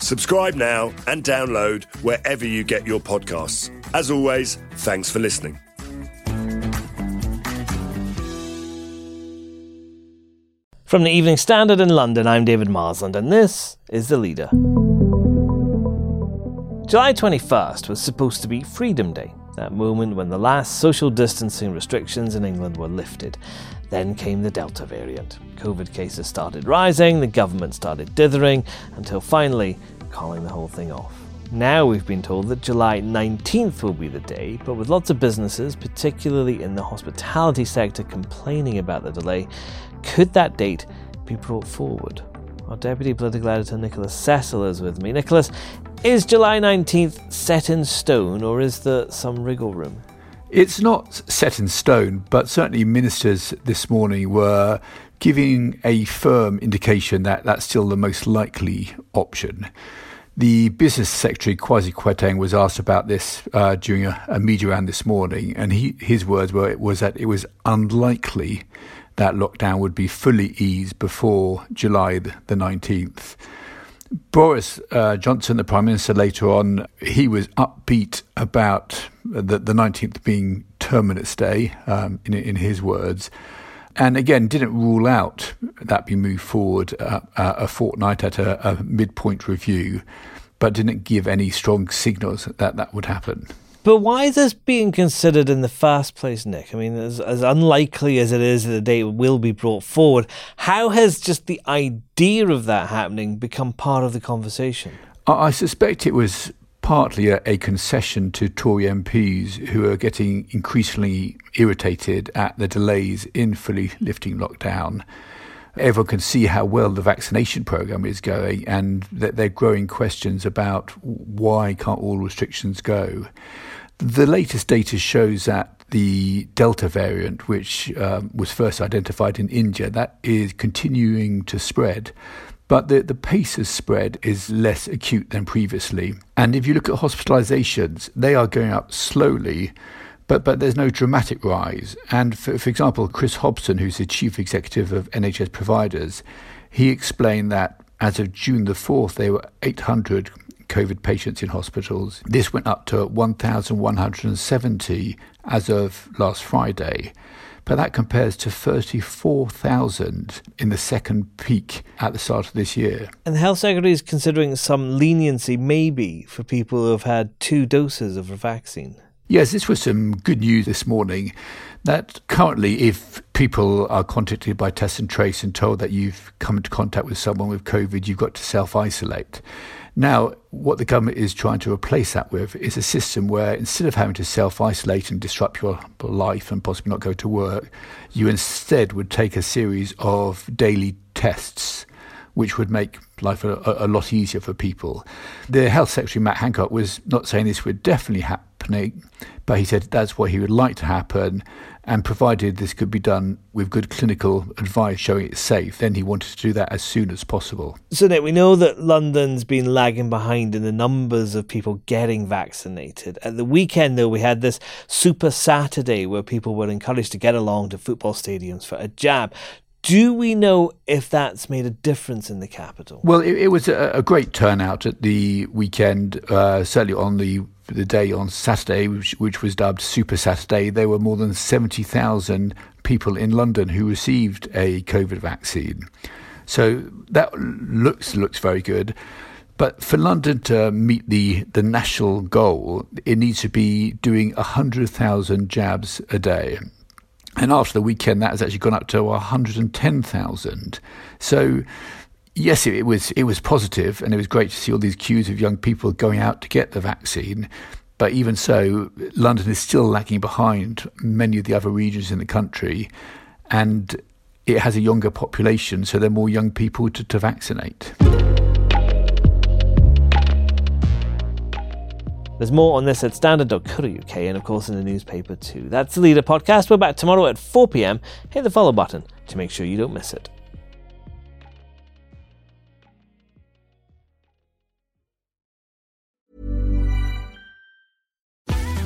Subscribe now and download wherever you get your podcasts. As always, thanks for listening. From the Evening Standard in London, I'm David Marsland, and this is The Leader. July 21st was supposed to be Freedom Day, that moment when the last social distancing restrictions in England were lifted. Then came the Delta variant. COVID cases started rising, the government started dithering, until finally calling the whole thing off. Now we've been told that July 19th will be the day, but with lots of businesses, particularly in the hospitality sector, complaining about the delay, could that date be brought forward? Our Deputy Political Editor Nicholas Cecil is with me. Nicholas, is July 19th set in stone or is there some wriggle room? It's not set in stone, but certainly ministers this morning were giving a firm indication that that's still the most likely option. The business secretary, Kwasi Kwarteng, was asked about this uh, during a, a, media round this morning, and he, his words were it was that it was unlikely that lockdown would be fully eased before July the 19th. Boris uh, Johnson, the Prime Minister, later on, he was upbeat about the, the 19th being Terminus Day, um, in, in his words and again didn't rule out that be moved forward uh, uh, a fortnight at a, a, midpoint review, but didn't give any strong signals that that would happen. But why is this being considered in the first place, Nick? I mean, as, as unlikely as it is that the date will be brought forward, how has just the idea of that happening become part of the conversation? I suspect it was partly a, a, concession to Tory MPs who are getting increasingly irritated at the delays in fully lifting lockdown. Everyone can see how well the vaccination program is going, and that there are growing questions about why can't all restrictions go. The latest data shows that the Delta variant, which um, was first identified in India, that is continuing to spread but the, the pace of spread is less acute than previously. And if you look at hospitalizations, they are going up slowly, but, but there's no dramatic rise. And for, for example, Chris Hopson, who's the chief executive of NHS providers, he explained that as of June the 4th, there were 800 COVID patients in hospitals. This went up to 1,170 as of last Friday but that compares to 34,000 in the second peak at the start of this year. And the Health Secretary is considering some leniency, maybe, for people who have had two doses of a vaccine. Yes, this was some good news this morning that currently, if people are contacted by test and trace and told that you've come into contact with someone with COVID, you've got to self isolate. Now, what the government is trying to replace that with is a system where instead of having to self isolate and disrupt your life and possibly not go to work, you instead would take a series of daily tests which would make life a, a, lot easier for people. The Health Secretary, Matt Hancock, was not saying this would definitely happen, but he said that's what he would like to happen. And provided this could be done with good clinical advice showing it's safe, then he wanted to do that as soon as possible. So, Nick, we know that London's been lagging behind in the numbers of people getting vaccinated. At the weekend, though, we had this Super Saturday where people were encouraged to get along to football stadiums for a jab. Do we know if that's made a difference in the capital? Well, it, it was a, a, great turnout at the weekend, uh, certainly on the the day on Saturday, which, which was dubbed Super Saturday. There were more than 70,000 people in London who received a COVID vaccine. So that looks looks very good. But for London to meet the, the national goal, it needs to be doing 100,000 jabs a day. And after the weekend, that has actually gone up to 110,000. So yes, it, was it was positive, and it was great to see all these queues of young people going out to get the vaccine. But even so, London is still lagging behind many of the other regions in the country, and it has a younger population, so there are more young people to, to vaccinate. There's more on this at standard.co.uk and, of course, in the newspaper too. That's the Leader podcast. We're back tomorrow at 4 pm. Hit the follow button to make sure you don't miss it.